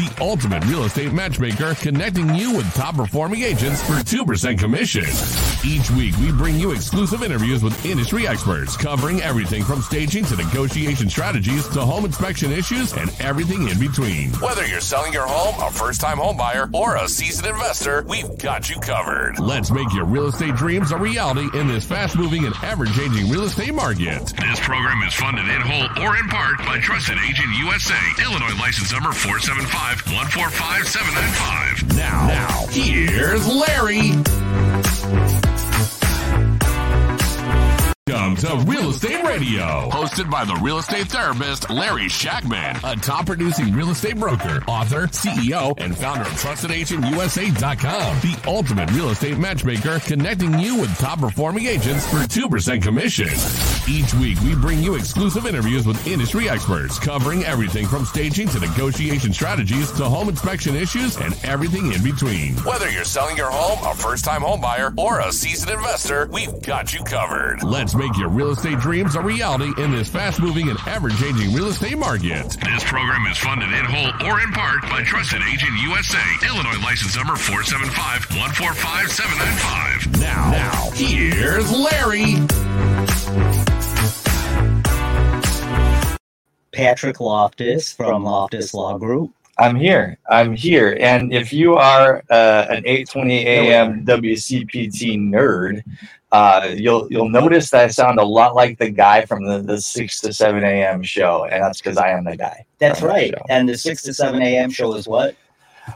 the ultimate real estate matchmaker, connecting you with top performing agents for 2% commission. Each week, we bring you exclusive interviews with industry experts covering everything from staging to negotiation strategies to home inspection issues and everything in between. Whether you're selling your home, a first time home buyer, or a seasoned investor, we've got you covered. Let's make your real estate dreams a reality in this fast moving and ever changing real estate market. This program is funded in whole or in part by Trusted Agent USA, Illinois license number 475 145 795. Now, now, here's Larry. Welcome to Real Estate Radio, hosted by the real estate therapist Larry Shakman, a top producing real estate broker, author, CEO, and founder of TrustedAgentUSA.com, the ultimate real estate matchmaker, connecting you with top performing agents for 2% commission. Each week, we bring you exclusive interviews with industry experts covering everything from staging to negotiation strategies to home inspection issues and everything in between. Whether you're selling your home, a first time home buyer, or a seasoned investor, we've got you covered. Let's make your real estate dreams a reality in this fast moving and ever changing real estate market. This program is funded in whole or in part by Trusted Agent USA, Illinois license number 475 145 795. Now, now, here's Larry. Patrick Loftus from Loftus Law Group. I'm here. I'm here. And if you are uh, an 8:20 a.m. WCPT nerd, uh, you'll you'll notice that I sound a lot like the guy from the, the 6 to 7 a.m. show, and that's because I am the guy. That's right. And the 6 to 7 a.m. show is what?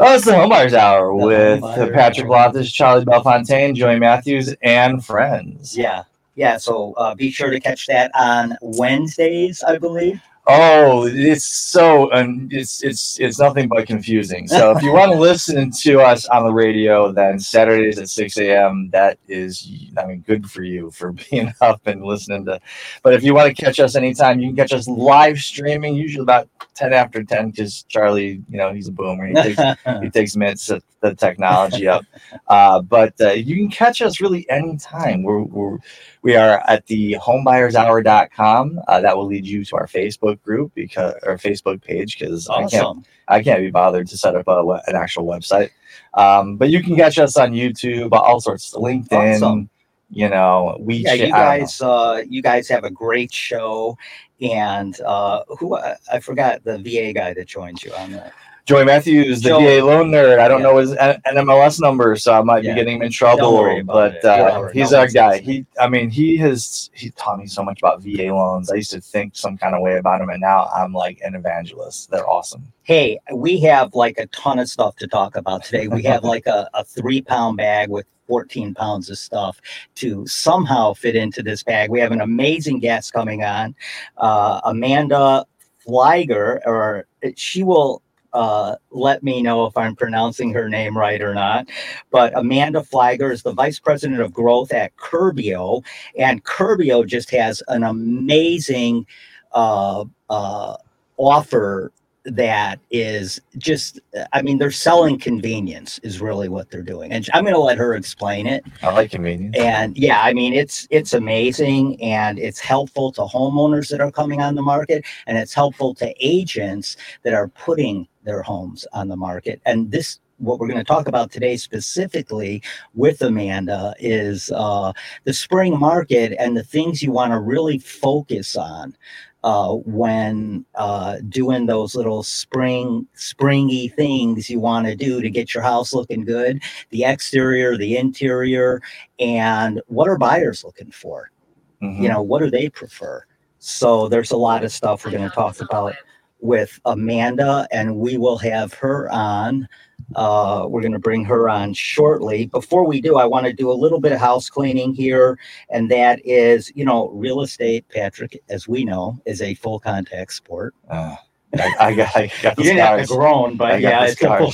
Oh, it's the Homebuyers Hour The with Homebuyers Patrick. Loftus, Charlie Belfontaine, Joey Matthews, and friends. Yeah. Yeah. So uh, be sure to catch that on Wednesdays, I believe. Oh, it's so and it's it's it's nothing but confusing. So if you want to listen to us on the radio, then Saturdays at six a.m. That is, I mean, good for you for being up and listening to. But if you want to catch us anytime, you can catch us live streaming, usually about ten after ten, because Charlie, you know, he's a boomer. He takes he takes minutes to the technology up. Uh, but uh, you can catch us really anytime. We're, we're we are at the homebuyer'shour.com. Uh, that will lead you to our Facebook group because our Facebook page because I can't. I can't be bothered to set up a, an actual website. Um, but you can catch us on YouTube, all sorts, LinkedIn. Awesome. You know, we Yeah, you guys, uh, you guys have a great show, and uh, who I, I forgot the VA guy that joined you on that. Joey Matthews, the. VA loan nerd. I don't Yeah. know his NMLS number, so I might Yeah. be getting him in trouble. But uh, he's our guy. He, I mean, he has he taught me so much about VA loans. I used to think some kind of way about him, and now I'm like an evangelist. They're awesome. Hey, we have like a ton of stuff to talk about today. We have like a, a three pound bag with 14 pounds of stuff to somehow fit into this bag. We have an amazing guest coming on, uh, Amanda Fliger, or she will uh, let me know if I'm pronouncing her name right or not. But Amanda Flagger is the vice president of growth at Curbio, and Curbio just has an amazing uh, uh, offer that is just i mean they're selling convenience is really what they're doing. And i'm going to let her explain it. I like convenience. and yeah i mean it's it's amazing and it's helpful to homeowners that are coming on the market and it's helpful to agents that are putting their homes on the market. And this what we're going to talk about today specifically with amanda is uh, the spring market and the things you want to really focus on uh, when uh, doing those little spring springy things you want to do to get your house looking good the exterior the interior and what are buyers looking for? Mhm. you know what do they prefer? So there's a lot of stuff we're going to talk about with amanda and we will have her on uh, we're going to bring her on shortly. Before we do i want to do a little bit of house cleaning here and that is you know real estate patrick as we know is a full contact sport. Uh, I, I got, I got the you didn't have to groan but yeah it's a full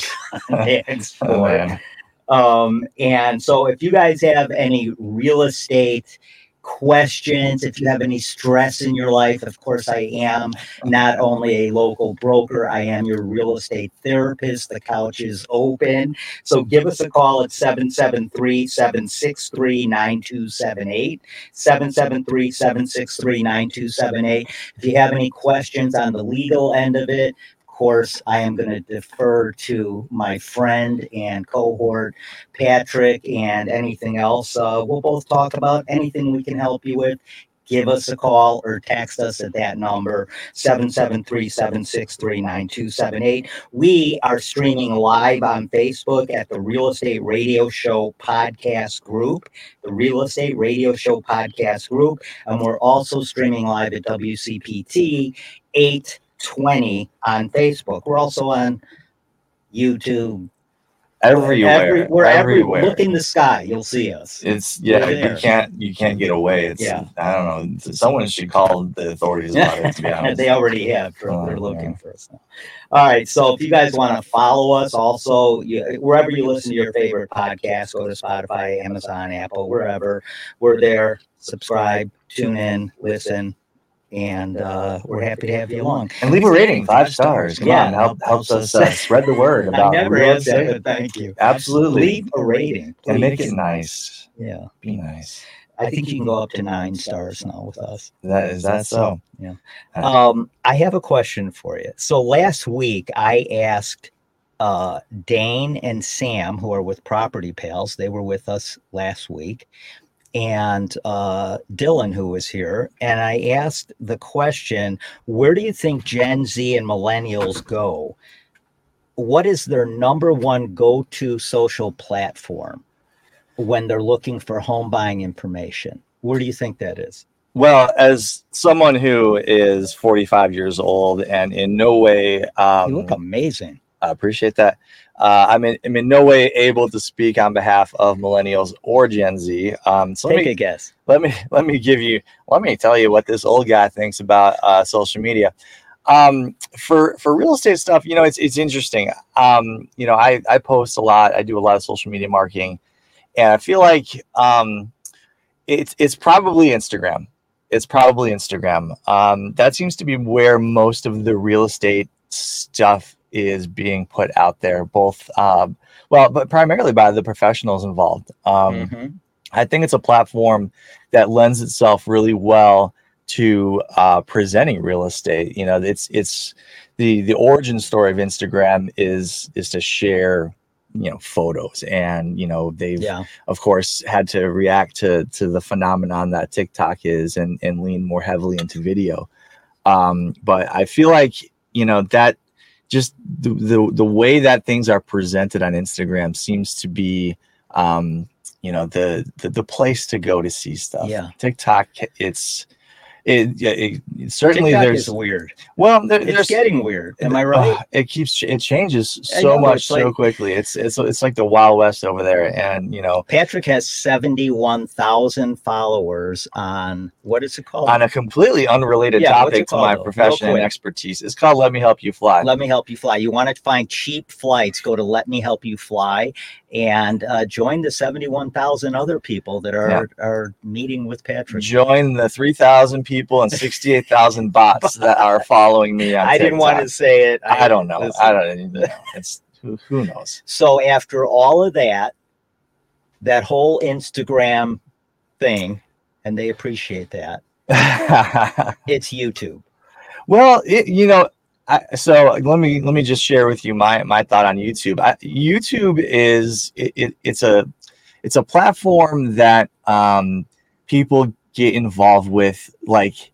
contact Oh, sport. Man. um, and so if you guys have any real estate questions, if you have any stress in your life, of course, I am not only a local broker, I am your real estate therapist. The couch is open. So give us a call at 773 763 9278. 773 763 9278. If you have any questions on the legal end of it, course, I am going to defer to my friend and cohort, Patrick, and anything else. Uh, we'll both talk about anything we can help you with. Give us a call or text us at that number, 773 763 9278. We are streaming live on Facebook at the Real Estate Radio Show podcast group, the Real Estate Radio Show podcast group. And we're also streaming live at WCPT 820 on Facebook. We're also on YouTube. everywhere, Every, we're everywhere. everywhere. Look in the sky, you'll see us. It's yeah, you can't you can't get away. It's Yeah. I don't know. Someone should call the authorities about it. To be honest, they already have. They're, Oh, they're yeah. looking for us now. All right. So if you guys want to follow us, also you, wherever you listen to your favorite podcast, go to Spotify, Amazon, Apple, wherever. We're there. Subscribe, tune in, listen, and uh, we're happy to have you along. and leave a rating, five stars. Come Yeah. on, help helps us uh, spread the word I about never real had that, estate. but thank you. Absolutely, Leave a rating, and make it nice. Yeah, Be nice. I think you can go up to nine stars now with us. That is that so. Yeah. Um, I have a question for you. So last week I asked uh, Dane and Sam, who are with Property Pals, they were with us last week, and uh, Dylan, who was here, and I asked the question: Where do you think Gen Z and millennials go? What is their number one go-to social platform when they're looking for home buying information? Where do you think that is? Well, as someone who is 45 years old and in no way um, you look amazing. I appreciate that. Uh, I'm, in, I'm in no way able to speak on behalf of millennials or Gen Z. Um, so let Take me, a guess. let me let me give you let me tell you what this old guy thinks about uh, social media. Um, for for real estate stuff, you know, it's it's interesting. Um, you know, I I post a lot. I do a lot of social media marketing, and I feel like um, it's it's probably Instagram. It's probably Instagram. Um, that seems to be where most of the real estate stuff is being put out there. Both, um, well, but primarily by the professionals involved. Um, Mhm. I think it's a platform that lends itself really well to uh, presenting real estate. You know, it's it's the the origin story of Instagram is is to share you know photos and you know they've Yeah. of course had to react to to the phenomenon that TikTok is and and lean more heavily into video. Um, but I feel like you know that just the, the the way that things are presented on Instagram seems to be um, you know the, the the place to go to see stuff. Yeah. TikTok, it's it, yeah, it, it certainly TikTok there's is weird. well there, It's getting weird. Am I right? Ugh, it keeps it changes so know, much so like- quickly. It's it's it's like the wild west over there, and you know Patrick has 71,000 followers on what is it called? on a completely unrelated Yeah, topic to my though? profession and expertise. It's called "Let Me Help You Fly." Let me help you fly. You want to find cheap flights? Go to Let Me Help You Fly and uh, join the 71,000 other people that are are meeting with Patrick. Join the three thousand people and sixty eight thousand bots that are following me on I didn't want to say it. I don't know. listen. I don't. You know, it's who, who knows. So after all of that, that whole Instagram thing, and they appreciate that, it's YouTube. well, it, you know, I, so let me let me just share with you my my thought on YouTube. I, YouTube is it, it, it's a it's a platform that um, people get involved with like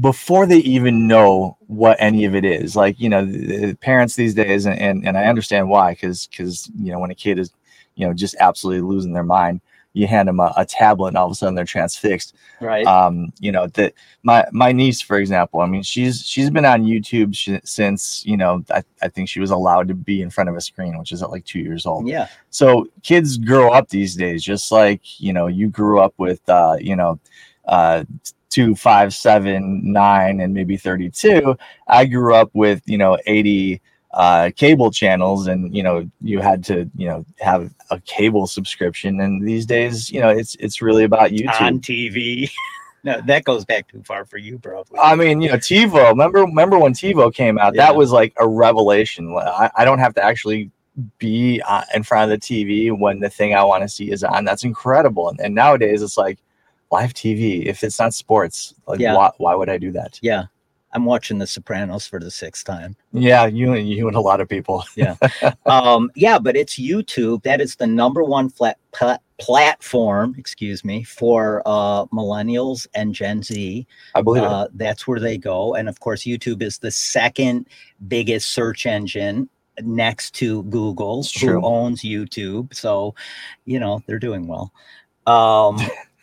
before they even know what any of it is like you know the, the parents these days and, and, and i understand why because because you know when a kid is you know just absolutely losing their mind you hand them a, a tablet and all of a sudden they're transfixed Right. um you know that my my niece for example i mean she's she's been on youtube sh- since you know I, I think she was allowed to be in front of a screen which is at like two years old yeah. so kids grow up these days just like you know you grew up with uh you know uh two five seven nine and maybe 32 i grew up with you know 80 uh cable channels and you know you had to you know have a cable subscription and these days you know it's it's really about youtube On TV. no, that goes back too far for you, probably. I mean, you know, TiVo. Remember, remember when TiVo came out? Yeah. That was like a revelation. I, I don't have to actually be uh, in front of the TV when the thing I want to see is on. That's incredible. And, and nowadays, it's like live TV. If it's not sports, like Yeah. why, why would I do that? yeah. I'm watching The Sopranos for the sixth time. Yeah, you and you and a lot of people. Yeah. um, yeah, but it's YouTube. That is the number one flat pla- platform, excuse me, for uh, millennials and Gen Z. I believe it. Uh, that's where they go. And of course, YouTube is the second biggest search engine next to Google, who owns YouTube. So, you know, they're doing well. Um,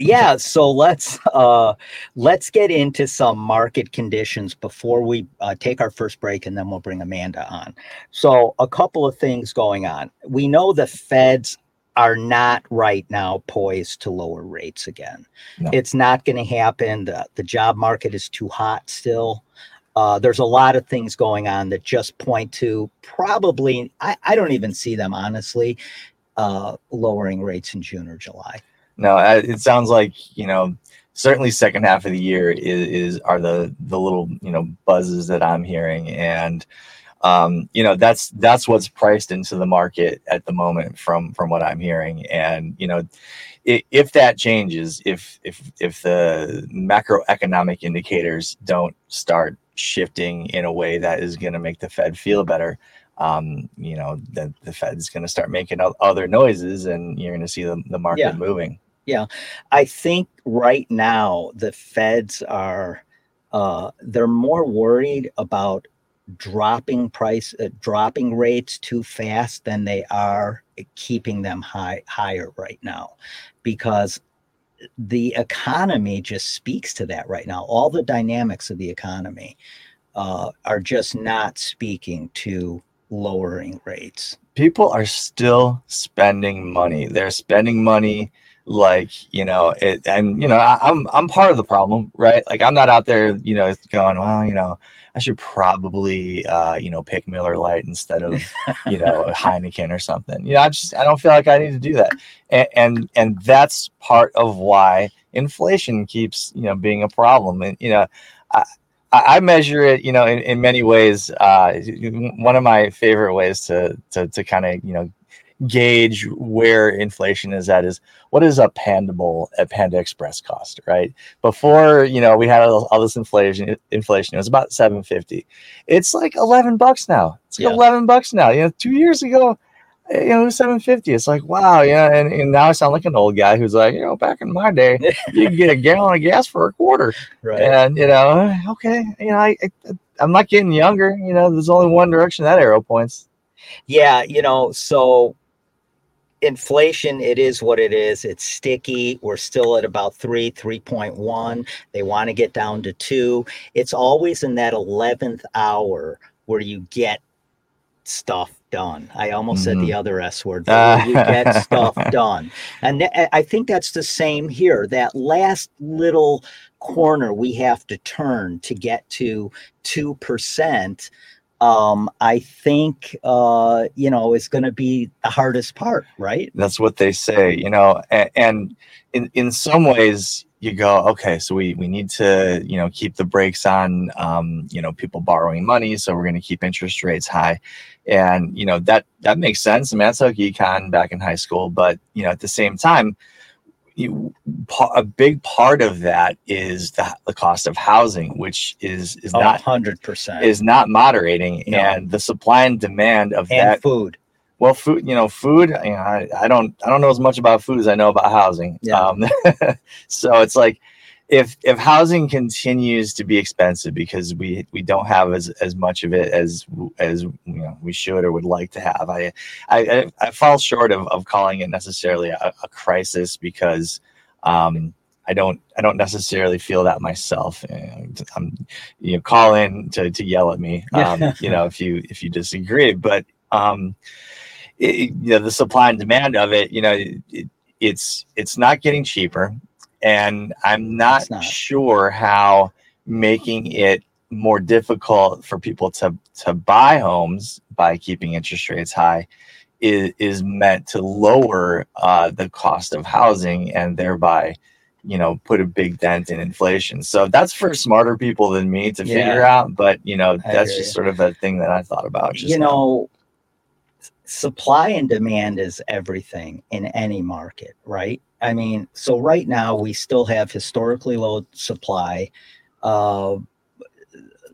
yeah, so let's uh, let's get into some market conditions before we uh, take our first break, and then we'll bring Amanda on. So, a couple of things going on. We know the Feds are not right now poised to lower rates again. No. It's not going to happen. The, the job market is too hot still. Uh, there's a lot of things going on that just point to probably, I, I don't even see them honestly, uh, lowering rates in June or July. No, it sounds like you know certainly second half of the year is, is are the the little you know buzzes that I'm hearing, and um, you know that's that's what's priced into the market at the moment from from what I'm hearing, and you know if that changes, if if if the macroeconomic indicators don't start shifting in a way that is going to make the Fed feel better. Um, you know, the, the Fed's going to start making other noises and you're going to see the, the market Yeah. moving. I think right now the feds are uh, they're more worried about dropping price uh, dropping rates too fast than they are keeping them high higher right now because the economy just speaks to that right now. All the dynamics of the economy uh, are just not speaking to lowering rates. People are still spending money. They're spending money like you know it, and you know I, I'm I'm part of the problem, right? Like I'm not out there, you know, going, well, you know, I should probably uh, you know pick Miller Lite instead of you know Heineken or something. You know, I just I don't feel like I need to do that, and and, and that's part of why inflation keeps you know being a problem, and you know. I, I I measure it, you know, in, in many ways. Uh, one of my favorite ways to to, to kind of you know gauge where inflation is at is what is a Panda Bowl at Panda Express cost, right? Before you know we had all, this inflation, inflation it was about seven fifty. It's like eleven bucks now. It's like Yeah. eleven bucks now. You know, two years ago. Eh, you know, it was 750. It's like, wow, yeah. And, and now I sound like an old guy who's like, you know, back in my day, you could get a gallon of gas for a quarter right and you know okay you know I, I i'm not getting younger you know there's only one direction that arrow points Yeah, you know, so inflation, it is what it is. It's sticky. We're still at about three, 3.1. They want to get down to two. It's always in that 11th hour where you get stuff done. I almost said the mm-hmm. other S word, where you get stuff done. And th- I think that's the same here. That last little corner we have to turn to get to 2% um i think uh you know is going to be the hardest part right? That's what they say you know and, and in in some ways you go okay so we we need to you know keep the brakes on um you know people borrowing money so we're going to keep interest rates high. And you know that that makes sense i mean that's like econ back in high school but you know at the same time you, a big part of that is the, the cost of housing which is is not hundred percent is not moderating No. and the supply and demand of and that food well food you know food you know, I, I don't i don't know as much about food as i know about housing Yeah. um, so it's like if if housing continues to be expensive because we we don't have as as much of it as as you know we should or would like to have i i i, I fall short of, of calling it necessarily a, a crisis because um I don't. I don't necessarily feel that myself. And I'm, you know, call in to, to yell at me. Um, Yeah. you know, if you if you disagree. But um, it, you know, the supply and demand of it. You know, it, it's it's not getting cheaper, and I'm not, not. sure how making it more difficult for people to to buy homes by keeping interest rates high is is meant to lower uh, the cost of housing and thereby you know put a big dent in inflation so that's for smarter people than me to Yeah. figure out but you know that's just sort of a thing that i thought about just you now. know supply and demand is everything in any market right i mean so right now we still have historically low supply uh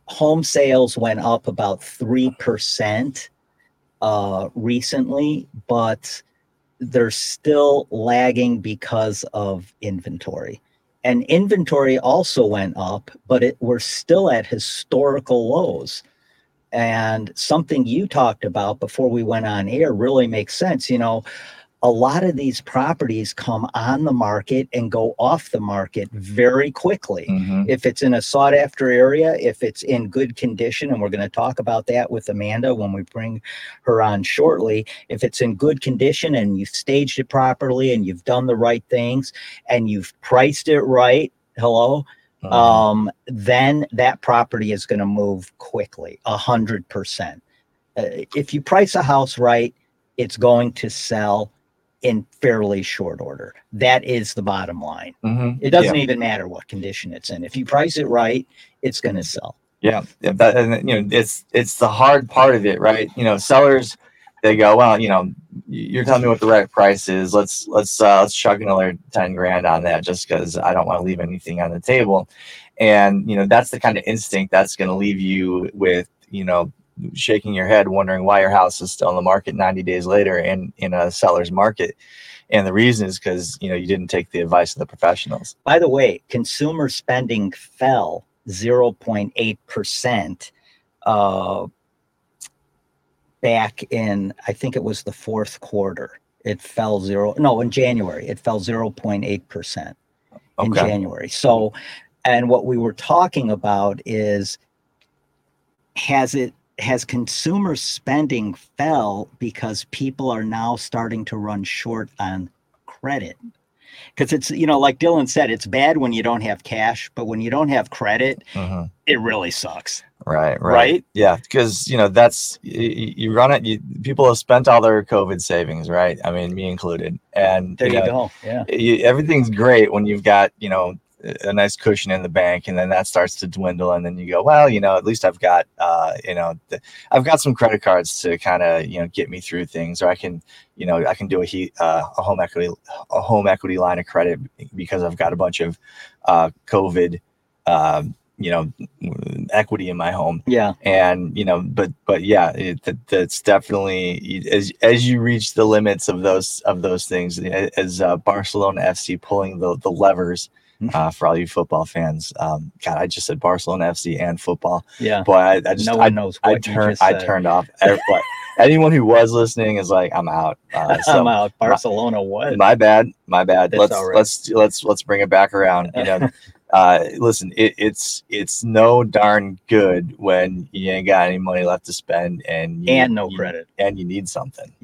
home sales went up about 3% uh, recently, but they're still lagging because of inventory. And inventory also went up, but it, we're still at historical lows. And something you talked about before we went on air really makes sense. You know, a lot of these properties come on the market and go off the market very quickly. Mhm. If it's in a sought after area, if it's in good condition, and we're going to talk about that with Amanda when we bring her on shortly. If it's in good condition and you've staged it properly and you've done the right things and you've priced it right, hello, Mhm. um, then that property is going to move quickly, a hundred percent. Uh, If you price a house right, it's going to sell in fairly short order. That is the bottom line. Mhm. It doesn't even matter what condition it's in. If you price it right, it's going to sell. Yeah, yeah, that, and you know, it's it's the hard part of it, right? You know, sellers they go, well, you know, you're telling me what the right price is. Let's let's uh, let's chuck another ten grand on that just because I don't want to leave anything on the table, and you know, that's the kind of instinct that's going to leave you with, you know, shaking your head, wondering why your house is still on the market 90 days later in in a seller's market, and the reason is because you know you didn't take the advice of the professionals. By the way, consumer spending fell 0.8% uh, back in, I think it was the fourth quarter. It fell zero, no, in January, it fell 0.8% in Okay. January. So, and what we were talking about is has it has consumer spending fell because people are now starting to run short on credit because it's you know like dylan said it's bad when you don't have cash but when you don't have credit Mhm. it really sucks Right, right, Right? Yeah, because you know that's you, you run it. You, people have spent all their COVID savings, right? I mean, me included. And there you, know, go yeah you- everything's great when you've got you know a nice cushion in the bank, and then that starts to dwindle, and then you go, well, you know, at least I've got uh, you know, th- I've got some credit cards to kind of you know get me through things, or I can you know I can do a he uh, a home equity a home equity line of credit because I've got a bunch of uh, COVID. Um, you know, equity in my home yeah and you know but but yeah it, that, that's definitely as as you reach the limits of those of those things as uh, barcelona fc pulling the the levers uh, for all you football fans. Um god i just said barcelona fc and football. Yeah. Boy i, I just no I, one knows what I you turned i turned off everybody, anyone who was listening is like i'm out. Uh, so i'm out barcelona was my bad my bad. That's let's right. let's let's let's bring it back around you know. Uh listen it, it's it's no darn good when you ain't got any money left to spend and you, and no you- credit. and you need something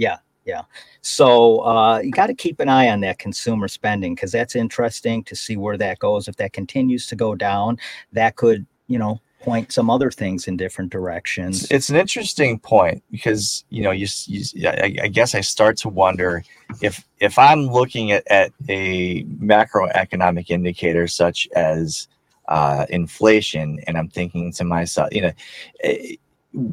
so uh, you got to keep an eye on that consumer spending because that's interesting to see where that goes. If that continues to go down that could you know point some other things in different directions. It's, an interesting point because you know you, you I, I guess i start to wonder if if i'm looking at, at a macroeconomic indicator such as uh, inflation and i'm thinking to myself you know eh,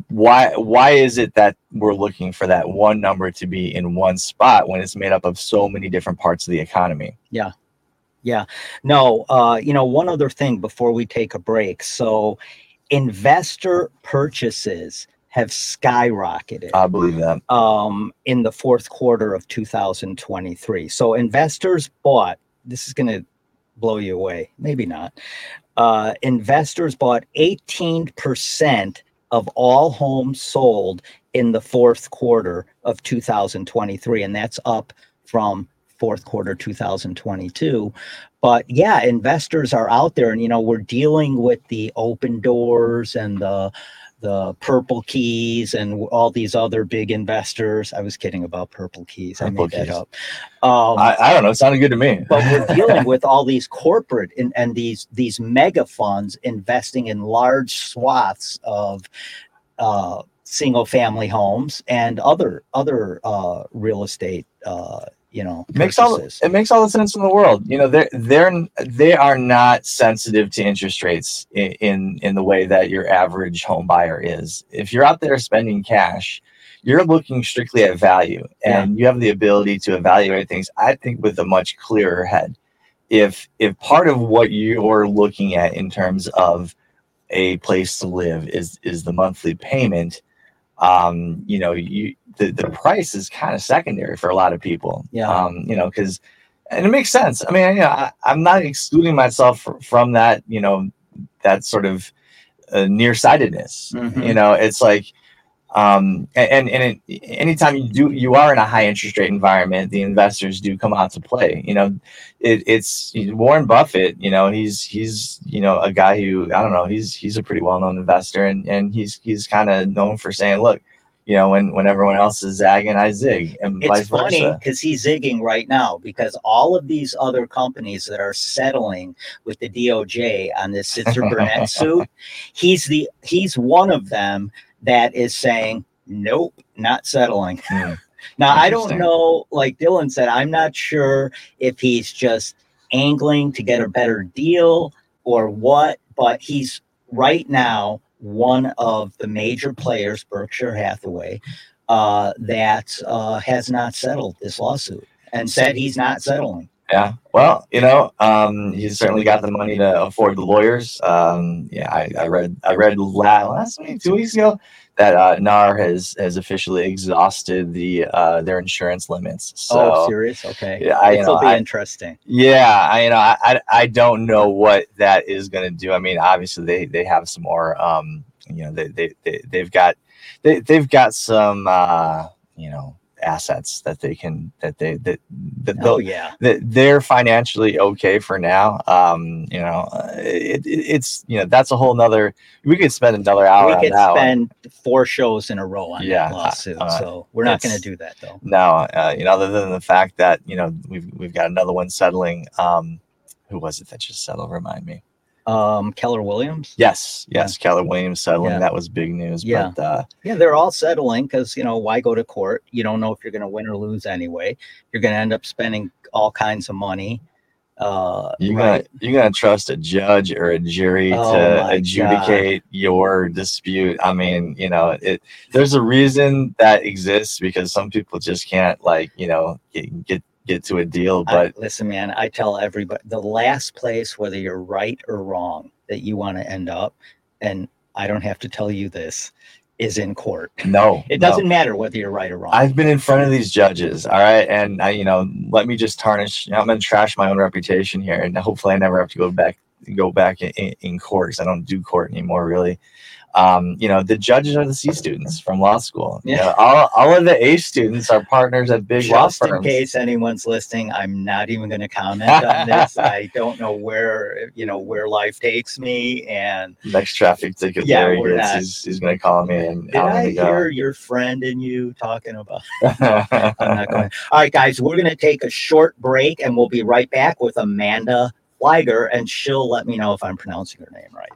why why is it that we're looking for that one number to be in one spot when it's made up of so many different parts of the economy yeah yeah No, uh, you know, one other thing before we take a break. So, investor purchases have skyrocketed i believe that um, in the fourth quarter of 2023. So, investors bought, this is going to blow you away, maybe not. Uh, investors bought 18% of all homes sold in the fourth quarter of 2023, and that's up from fourth quarter 2022 but yeah investors are out there and you know we're dealing with the open doors and the the purple keys and all these other big investors. I was kidding about purple keys. Purple i made that up. Um, I, I don't know. It sounded good to me. but we're dealing with all these corporate and, and these these mega funds investing in large swaths of uh, single family homes and other other uh, real estate uh, you know makes all it makes all the sense in the world. You know, they're they're they are not sensitive to interest rates in, in in the way that your average home buyer is. If you're out there spending cash, you're looking strictly at value, and you have the ability to evaluate things. I think with a much clearer head. If if part of what you're looking at in terms of a place to live is is the monthly payment um you know you the, the price is kind of secondary for a lot of people Yeah. um you know because and it makes sense i mean you know I, i'm not excluding myself fr- from that you know that sort of uh, nearsightedness Mhm. you know it's like um and and it, anytime you do you are in a high interest rate environment the investors do come out to play you know it, it's warren buffett you know he's he's you know a guy who i don't know he's he's a pretty well-known investor and and he's he's kind of known for saying look you know when when everyone else is zagging i zig and vice It's funny because he's zigging right now because all of these other companies that are settling with the DOJ on this Sitzer Burnett suit, he's the he's one of them that is saying nope, not settling. Hmm. Now I don't know, like Dylan said, I'm not sure if he's just angling to get a better deal or what, but he's right now one of the major players, Berkshire Hathaway, uh, that uh, has not settled this lawsuit and said he's not settling. Yeah. Well, you know, um, he's certainly got the money to afford the lawyers. Um, yeah, I, I read I read last week, two weeks ago, that uh, NAR has has officially exhausted the uh, their insurance limits. So oh, serious? Okay. yeah, I, This know, be I, interesting. yeah, I you know I, I I don't know what that is going to do. I mean, obviously they they have some more. Um, you know, they they, they they've got they they've got some uh, you know assets that they can that they that that Oh yeah. that they're financially okay for now. Um, you know, it, it, it's you know that's a whole nother. We could spend another hour We on could that one. spend four shows in a row on Yeah, that lawsuit, uh, so we're not going to do that though. No, uh, you know, other than the fact that you know we've we've got another one settling. Um, who was it that just settled? Remind me. Um, Keller Williams. Yes, yes, Keller Williams settling. Yeah. That was big news. Yeah. But uh, Yeah, they're all settling because you know why go to court? You don't know if you're going to win or lose anyway. You're going to end up spending all kinds of money. Uh, you're right. gonna you're gonna trust a judge or a jury Oh to adjudicate your dispute. I mean, you know, it there's a reason that exists because some people just can't like, you know, get get, get to a deal. I- But listen, man, I tell everybody the last place, whether you're right or wrong, that you want to end up, and I don't have to tell you this, is in court. no, It doesn't matter whether you're right or wrong. I've been in front of these judges, all right, and I, you know, let me just tarnish. I'm gonna trash my own reputation here, and hopefully, I never have to go back go back in, in, court 'cause I don't do court anymore, really. Um, you know, the judges are the C students from law school. You Yeah. know, all, all of the A students are partners at big law Just in case anyone's listening, I'm not even going to comment on this. I don't know where you know where life takes me, and Next traffic ticket Yeah, Larry we're not- he's, he's gonna call me and did I hear your friend and you talking about? go. I'm not going. All right, guys, we're going to take a short break, and we'll be right back with Amanda Fliger, and she'll let me know if I'm pronouncing her name right.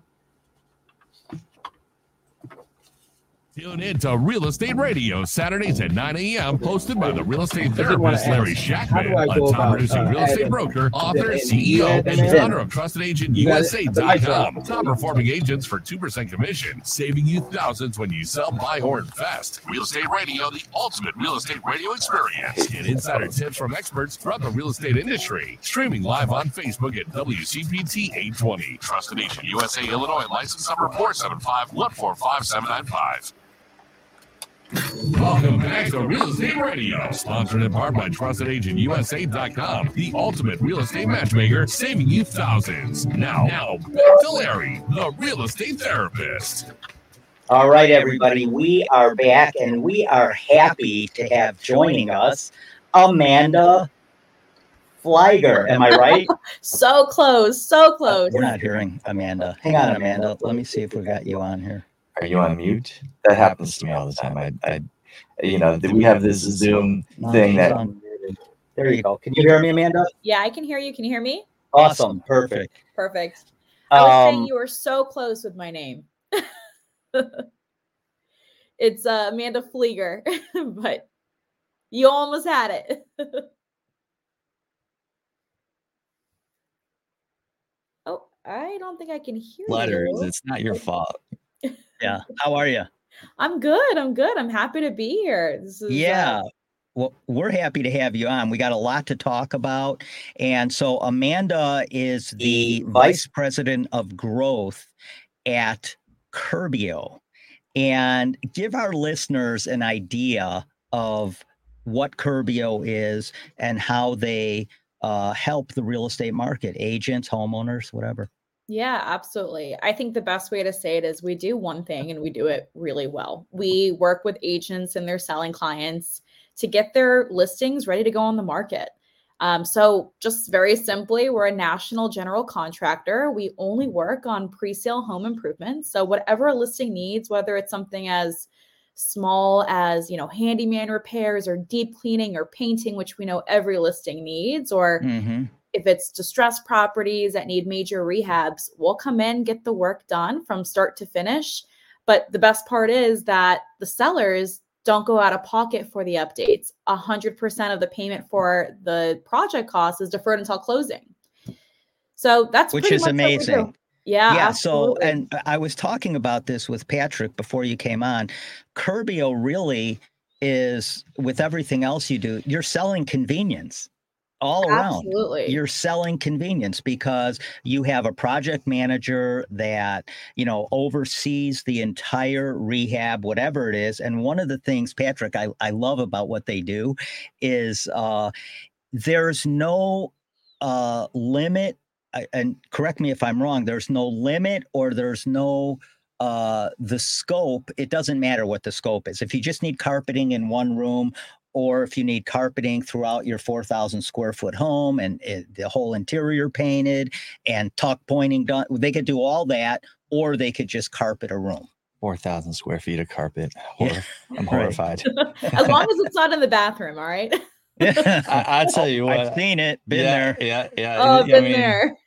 Tune in to Real Estate Radio Saturdays at 9 a.m. Hosted by the real estate I did wanna therapist Larry ask, how do I Shakman, a top-producing uh, real estate broker, author, and CEO, and founder of You got it? I TrustedAgentUSA.com. Top performing agents for 2% commission, saving you thousands when you sell, buy, or invest. Real Estate Radio, the ultimate real estate radio experience. Get insider tips from experts throughout the real estate industry. Streaming live on Facebook at WCPT 820. Trusted Agent USA Illinois license number 475 145795. Welcome back to Real Estate Radio, sponsored in part by TrustedAgentUSA.com, the ultimate real estate matchmaker, saving you thousands. Now, now back to Larry, the real estate therapist. All right, everybody, we are back, and we are happy to have joining us Amanda Fliger. Am I right? So close, so uh, close. We're not hearing Amanda. Hang on, Amanda. Let me see if we got you on here. Are you on mute? That happens to me all the time. I, I you know, we have this Zoom No, thing that unmuted. There you go. Can you hear me, Amanda? Yeah, I can hear you. Can you hear me? Awesome. Perfect. Perfect. I was saying Um, you were so close with my name. it's uh, Amanda Pflieger, but you almost had it. oh, I don't think I can hear letters. you. It's not your fault. Yeah. How are you? I'm good. I'm good. I'm happy to be here. This is, uh, Yeah. Well, we're happy to have you on. We got a lot to talk about. And so Amanda is the vice president of growth at Curbio and give our listeners an idea of what Curbio is and how they uh, help the real estate market, agents, homeowners, whatever. Yeah, absolutely. I think the best way to say it is we do one thing and we do it really well. We work with agents and their selling clients to get their listings ready to go on the market. Um, so, just very simply, we're a national general contractor. We only work on pre sale home improvements. So, whatever a listing needs, whether it's something as small as you know handyman repairs or deep cleaning or painting which we know every listing needs or mm-hmm. If it's distressed properties that need major rehabs we'll come in get the work done from start to finish but the best part is that the sellers don't go out of pocket for the updates 100% of the payment for the project cost is deferred until closing so that's which is amazing yeah. Yeah. Absolutely. So, and I was talking about this with Patrick before you came on. Curbio really is, with everything else you do, you're selling convenience all around. Absolutely. You're selling convenience because you have a project manager that, you know, oversees the entire rehab, whatever it is. And one of the things, Patrick, I, I love about what they do is uh, there's no uh, limit and correct me if I'm wrong, there's no limit or there's no uh, the scope. It doesn't matter what the scope is. If you just need carpeting in one room, or if you need carpeting throughout your 4,000 square foot home and it, the whole interior painted and tuck pointing done, they could do all that, or they could just carpet a room. 4,000 square feet of carpet. Yeah. I'm horrified. as long as it's not in the bathroom, all right? I, will tell you what. I've seen it, been yeah, there. Yeah, yeah. Oh, I been mean, there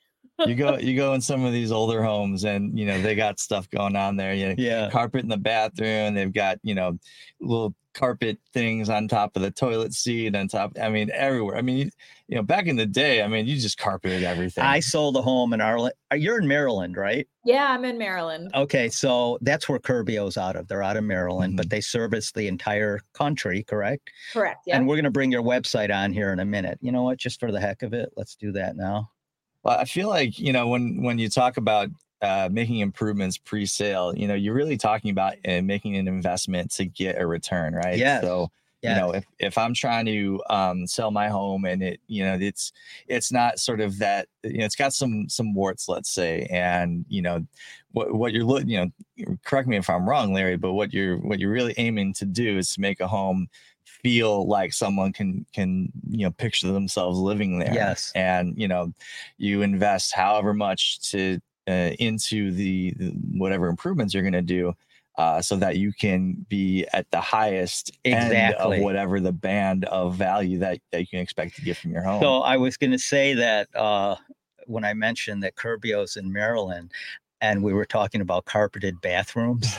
you go you go in some of these older homes and you know they got stuff going on there you know, yeah carpet in the bathroom they've got you know little carpet things on top of the toilet seat on top i mean everywhere. I mean you know back in the day i mean you just carpeted everything. I sold a home in arlen uh, you're in maryland right? Yeah i'm in maryland. Okay so that's where curbio's out of. They're out of maryland mm-hmm. but they service the entire country correct? Correct yeah. And we're going to bring your website on here in a minute. You know what? Just for the heck of it let's do that now. Well, I feel like you know when when you talk about uh, making improvements pre-sale, you know, you're really talking about uh, making an investment to get a return, right? Yeah. So you know, if if I'm trying to um, sell my home and it, you know, it's it's not sort of that, you know, it's got some some warts, let's say, and you know, what what you're looking, you know, correct me if I'm wrong, Larry, but what you're what you're really aiming to do is to make a home feel like someone can can you know picture themselves living there yes and you know you invest however much to uh, into the, the, whatever improvements you're going to do uh, so that you can be at the highest exactly. end of whatever the band of value that, that you can expect to get from your home. So I was going to say that uh, when I mentioned that Curbio's in Maryland, and we were talking about carpeted bathrooms.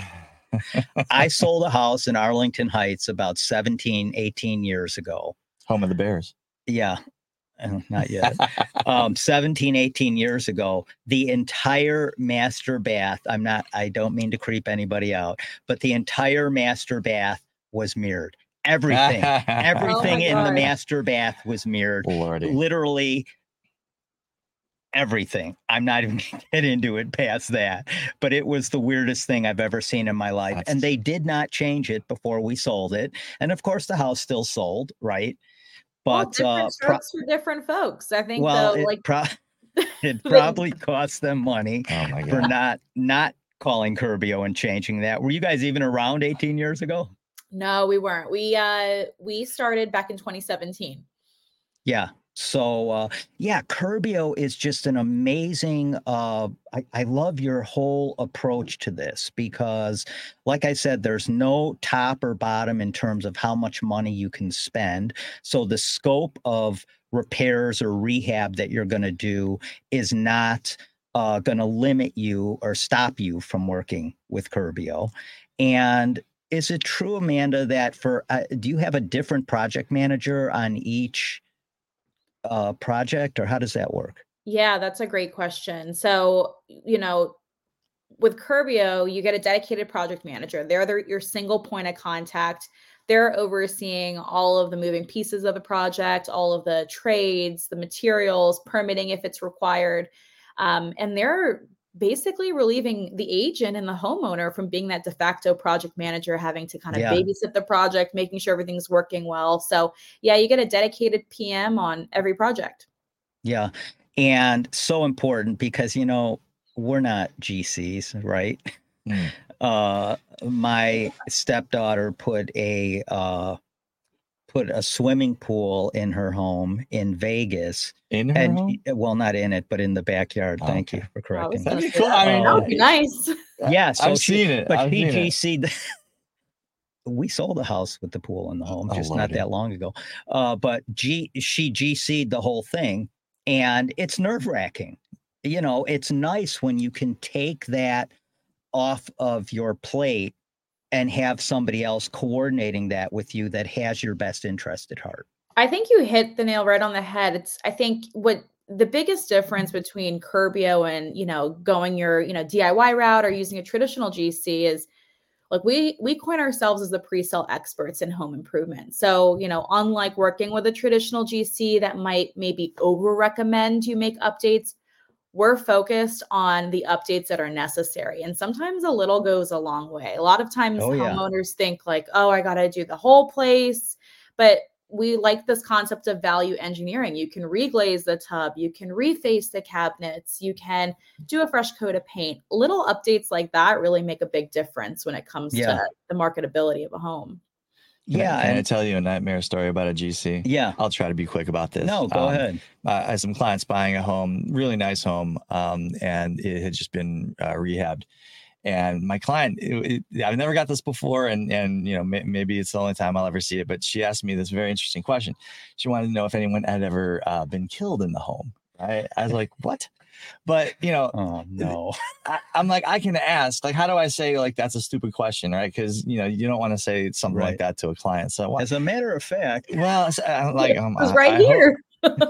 I sold a house in Arlington Heights about 17, 18 years ago. Home of the Bears. Yeah. Uh, not yet. um, 17, 18 years ago, the entire master bath, I'm not, I don't mean to creep anybody out, but the entire master bath was mirrored. Everything, everything oh in the master bath was mirrored. Lordy. Literally everything. I'm not even going to get into it past that, but it was the weirdest thing I've ever seen in my life. That's... And they did not change it before we sold it. And of course, the house still sold, right? But well, different uh, pro- for different folks. I think well, though, it like pro- it probably cost them money oh for not not calling Curbio and changing that. Were you guys even around 18 years ago? No, we weren't. We uh we started back in 2017. Yeah. So uh, yeah, Curbio is just an amazing. Uh, I, I love your whole approach to this because, like I said, there's no top or bottom in terms of how much money you can spend. So the scope of repairs or rehab that you're going to do is not uh, going to limit you or stop you from working with Curbio. And is it true, Amanda, that for uh, do you have a different project manager on each? Uh, project, or how does that work? Yeah, that's a great question. So, you know, with Curbio, you get a dedicated project manager. They're the, your single point of contact. They're overseeing all of the moving pieces of the project, all of the trades, the materials, permitting if it's required. Um, and they're basically relieving the agent and the homeowner from being that de facto project manager, having to kind of Yeah. babysit the project, making sure everything's working well. So, yeah, you get a dedicated PM on every project. Yeah. And so important because, you know, we're not GCs, right? Mm. Uh, my stepdaughter put a, uh, put a swimming pool in her home in Vegas In her and home? well not in it but in the backyard Oh, thank you for correcting gonna That'd be cool. I mean, That would be nice. yeah so I've she, seen it. but I've she it. GC'd we sold a house with the pool in the home Oh, just not Lordy. that long ago uh but G she GC'd the whole thing and it's nerve-wracking you know it's nice when you can take that off of your plate and have somebody else coordinating that with you that has your best interest at heart I think you hit the nail right on the head. It's I think what the biggest difference between Curbio and you know going your you know DIY route or using a traditional GC is like we we coin ourselves as the pre-sale experts in home improvement. So you know unlike working with a traditional GC that might maybe over recommend you make updates, we're focused on the updates that are necessary. And sometimes a little goes a long way. A lot of times Oh, yeah. homeowners think like, oh, I gotta do the whole place, but we like this concept of value engineering. You can reglaze the tub, you can reface the cabinets, you can do a fresh coat of paint. Little updates like that really make a big difference when it comes Yeah. to the marketability of a home. Can I- yeah Can I and, tell you a nightmare story about a GC? yeah I'll try to be quick about this. no go Um, ahead I had some clients buying a home, really nice home, um, and it had just been uh, rehabbed. And my client, it, it- I've never got this before, and and you know may, maybe it's the only time I'll ever see it. But she asked me this very interesting question. She wanted to know if anyone had ever uh, been killed in the home. Right? I was like, what? But you know, oh no I, I'm like, I can ask. Like, how do I say like that's a stupid question, right? Because you know you don't want to say something Right. like that to a client. So what? as a matter of fact Well, it's- I'm like, um, It was I- right I hope- here.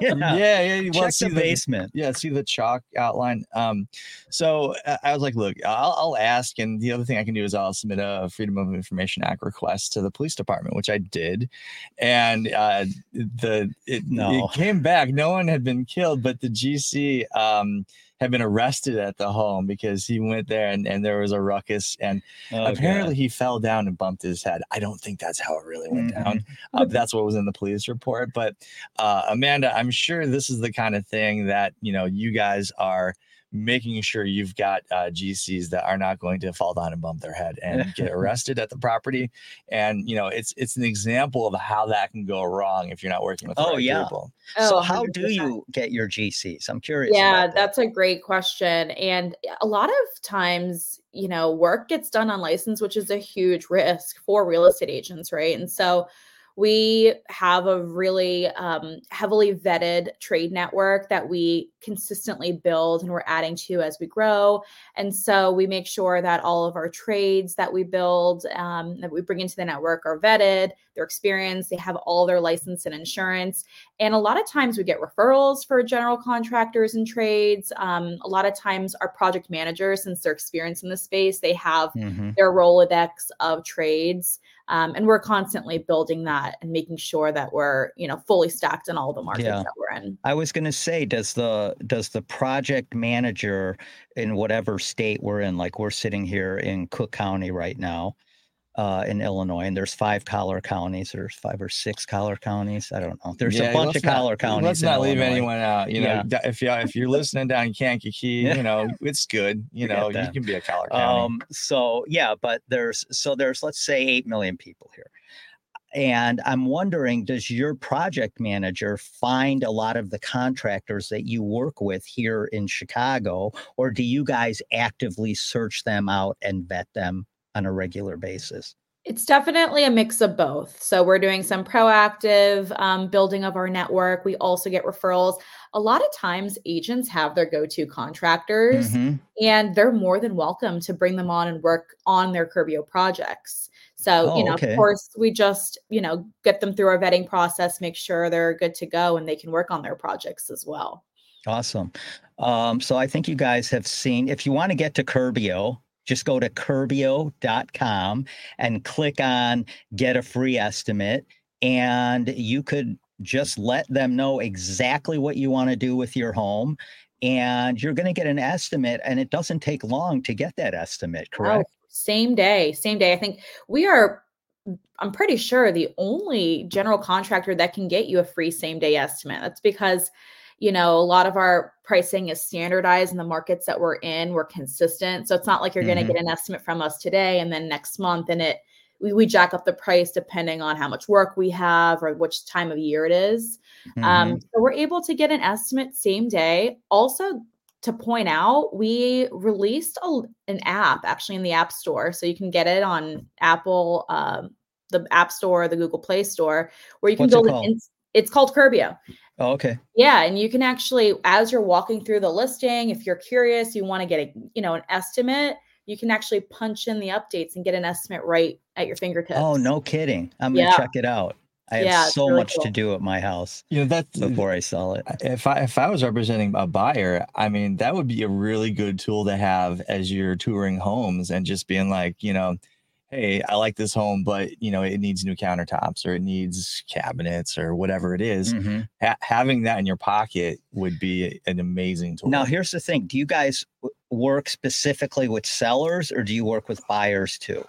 Yeah, yeah, yeah. Well, check see the the, basement yeah, see the chalk outline. Um, so uh, I was like, look, I'll, I'll ask, and the other thing I can do is I'll submit a Freedom of Information Act request to the police department, which I did, and uh, the it, No. it came back. No one had been killed, but the GC um, had been arrested at the home because he went there and, and there was a ruckus, and Oh, God. apparently he fell down and bumped his head. I don't think that's how it really went Mhm. down. Uh, that's what was in the police report. But uh, Amanda, I'm sure this is the kind of thing that you know you guys are making sure you've got uh, GCs that are not going to fall down and bump their head and get arrested at the property. And you know, it's it's an example of how that can go wrong if you're not working with the Oh, right yeah. people. so Oh, how do 100%. you get your GCs? I'm curious. Yeah, that. that's a great question. And a lot of times, you know, work gets done on license, which is a huge risk for real estate agents, right? And so we have a really um, heavily vetted trade network that we consistently build and we're adding to as we grow. And so we make sure that all of our trades that we build, um, that we bring into the network are vetted, they're experienced, they have all their license and insurance. And a lot of times we get referrals for general contractors and trades. Um, a lot of times our project managers, since they're experienced in the space, they have Mhm. their Rolodex of trades. Um, and we're constantly building that and making sure that we're, you know, fully stacked in all the markets Yeah. that we're in. I was going to say, does the does the project manager in whatever state we're in, like we're sitting here in Cook County right now, uh, in Illinois, and there's five collar counties, there's five or six collar counties. I don't know. There's Yeah, a bunch of not- collar counties. Let's not leave anyone out. You know, Yeah. if you if you're listening down in Kankakee, you know, it's good. You know, you can be a Collar County. Um, so yeah, but there's so there's let's say eight million people here. And I'm wondering, does your project manager find a lot of the contractors that you work with here in Chicago, or do you guys actively search them out and vet them on a regular basis? It's definitely a mix of both. So we're doing some proactive um, building of our network. We also get referrals. A lot of times, agents have their go-to contractors, Mhm. and they're more than welcome to bring them on and work on their Curbio projects. So, Oh, you know, okay. of course, we just, you know, get them through our vetting process, make sure they're good to go and they can work on their projects as well. Awesome. Um, so I think you guys have seen, if you want to get to Curbio, just go to curbio.com and click on get a free estimate. And you could Just let them know exactly what you want to do with your home and you're going to get an estimate and it doesn't take long to get that estimate, correct? Oh, same day, same day. I think we are I'm pretty sure the only general contractor that can get you a free same day estimate. That's because you know, a lot of our pricing is standardized in the markets that we're in. We're consistent. So it's not like you're mm-hmm. going to get an estimate from us today and then next month and it we, we jack up the price depending on how much work we have or which time of year it is. Um, mm-hmm. Um, so we're able to get an estimate same day. Also, to point out, we released a, an app actually in the App Store. So you can get it on Apple, um, the App Store, the Google Play Store, where you can What's build it. In, it's called Curbio. Oh, okay. Yeah, and you can actually, as you're walking through the listing, if you're curious, you want to get a, you know, an estimate, you can actually punch in the updates and get an estimate right at your fingertips. Oh, no kidding! I'm gonna check it out. I yeah, have so really much cool. to do at my house. You know that's before I sell it. If I if I was representing a buyer, I mean that would be a really good tool to have as you're touring homes and just being like, you know, hey, I like this home, but you know, it needs new countertops or it needs cabinets or whatever it is. Mm-hmm. Ha- having that in your pocket would be an amazing tool. Now, here's the thing: Do you guys work specifically with sellers, or do you work with buyers too?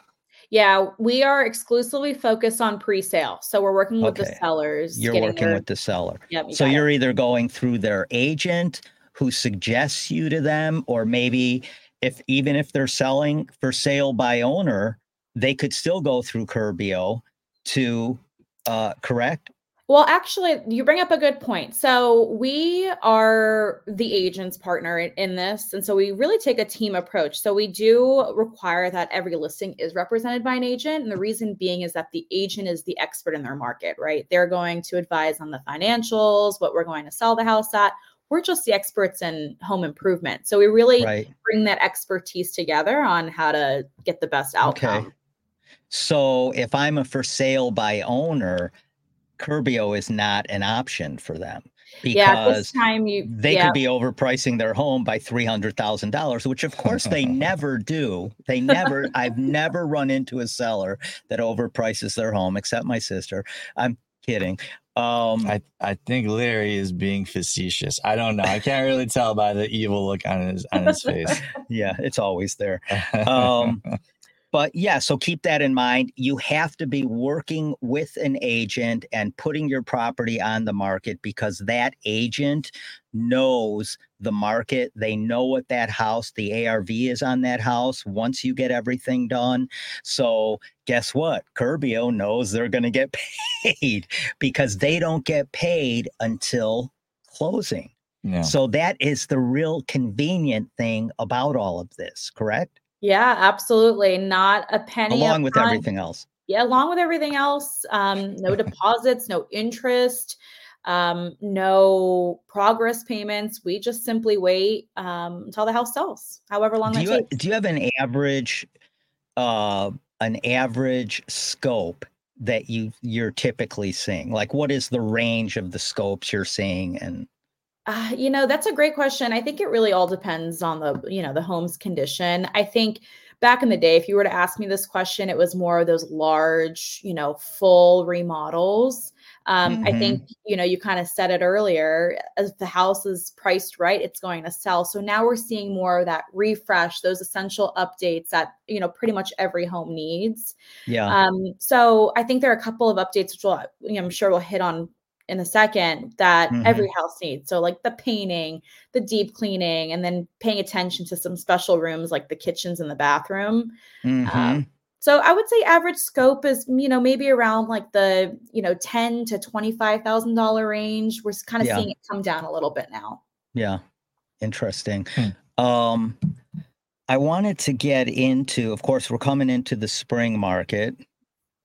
Yeah, we are exclusively focused on pre-sale. So we're working with okay. the sellers. You're working their... with the seller. Yep, you so you're it. either going through their agent who suggests you to them, or maybe if even if they're selling for sale by owner, they could still go through Curbio to uh, correct. Well, actually, you bring up a good point. So, we are the agent's partner in, in, this. And so, we really take a team approach. So, we do require that every listing is represented by an agent. And the reason being is that the agent is the expert in their market, right? They're going to advise on the financials, what we're going to sell the house at. We're just the experts in home improvement. So, we really right. bring that expertise together on how to get the best outcome. Okay. So if I'm a for sale by owner, Curbio is not an option for them because yeah, this time you, they yeah. could be overpricing their home by three hundred thousand dollars, which of course they never do. They never. I've never run into a seller that overprices their home, except my sister. I'm kidding. Um, I I think Larry is being facetious. I don't know. I can't really tell by the evil look on his on his face. yeah, it's always there. Um, but yeah, so keep that in mind. You have to be working with an agent and putting your property on the market because that agent knows the market. They know what that house, the ARV is on that house once you get everything done. So guess what? Curbio knows they're going to get paid because they don't get paid until closing. Yeah. So that is the real convenient thing about all of this, correct? Yeah, absolutely. Not a penny. Along with everything else. Yeah, along with everything else. Um, no deposits, no interest, um, no progress payments. We just simply wait um, until the house sells, however long do that you, Do you have an average, uh, an average scope that you you're typically seeing? Like, what is the range of the scopes you're seeing, and uh, you know, that's a great question. I think it really all depends on the, you know, the home's condition. I think back in the day, if you were to ask me this question, it was more of those large, you know, full remodels. Um, mm-hmm. I think, you know, you kind of said it earlier, as the house is priced right, it's going to sell. So now we're seeing more of that refresh, those essential updates that, you know, pretty much every home needs. Yeah. Um, so I think there are a couple of updates, which we'll, you know, I'm sure we'll hit on in a second that mm-hmm. every house needs. So like the painting, the deep cleaning, and then paying attention to some special rooms like the kitchens and the bathroom. Mm-hmm. Um, so I would say average scope is you know maybe around like the you know ten to twenty five thousand dollar range. We're kind of yeah. seeing it come down a little bit now. Yeah, interesting. Hmm. Um, I wanted to get into, of course, we're coming into the spring market